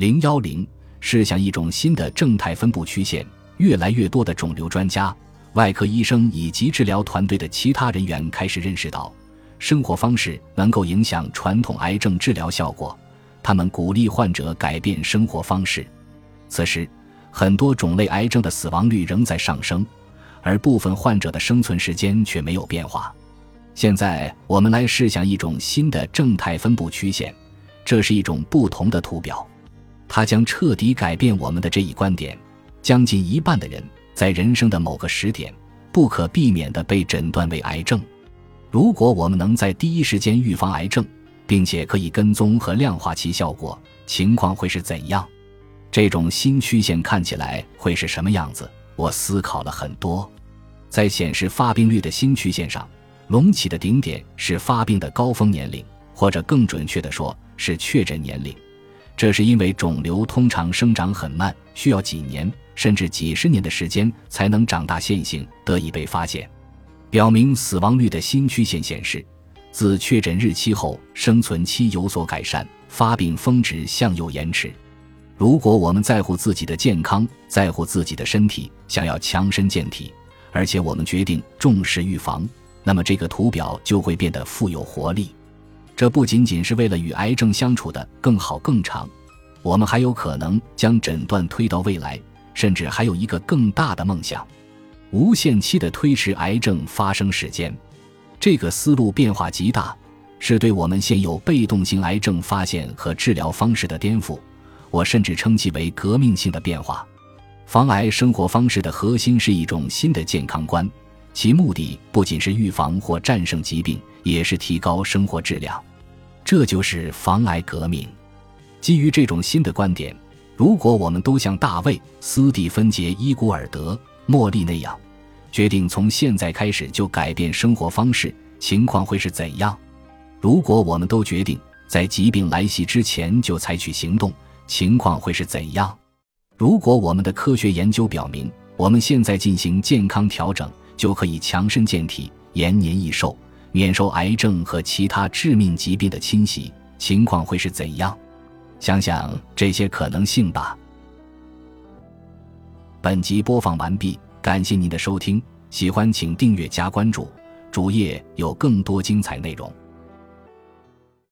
零幺零，试想一种新的正态分布曲线，越来越多的肿瘤专家、外科医生以及治疗团队的其他人员开始认识到，生活方式能够影响传统癌症治疗效果。他们鼓励患者改变生活方式。此时，很多种类癌症的死亡率仍在上升，而部分患者的生存时间却没有变化。现在，我们来试想一种新的正态分布曲线，这是一种不同的图表，它将彻底改变我们的这一观点。将近一半的人在人生的某个时点，不可避免地被诊断为癌症。如果我们能在第一时间预防癌症，并且可以跟踪和量化其效果，情况会是怎样？这种新曲线看起来会是什么样子？我思考了很多。在显示发病率的新曲线上，隆起的顶点是发病的高峰年龄，或者更准确地说，是确诊年龄。这是因为肿瘤通常生长很慢，需要几年甚至几十年的时间才能长大线性，得以被发现。表明死亡率的新曲线显示。自确诊日期后，生存期有所改善，发病峰值向右延迟。如果我们在乎自己的健康，在乎自己的身体，想要强身健体，而且我们决定重视预防，那么这个图表就会变得富有活力。这不仅仅是为了与癌症相处的更好更长，我们还有可能将诊断推到未来，甚至还有一个更大的梦想：无限期的推迟癌症发生时间。这个思路变化极大，是对我们现有被动性癌症发现和治疗方式的颠覆。我甚至称其为革命性的变化。防癌生活方式的核心是一种新的健康观，其目的不仅是预防或战胜疾病，也是提高生活质量。这就是防癌革命。基于这种新的观点，如果我们都像大卫·斯蒂芬杰·伊古尔德·莫利那样，决定从现在开始就改变生活方式，情况会是怎样？如果我们都决定在疾病来袭之前就采取行动，情况会是怎样？如果我们的科学研究表明，我们现在进行健康调整就可以强身健体、延年益寿，免受癌症和其他致命疾病的侵袭，情况会是怎样？想想这些可能性吧。本集播放完毕。感谢您的收听，喜欢请订阅加关注，主页有更多精彩内容。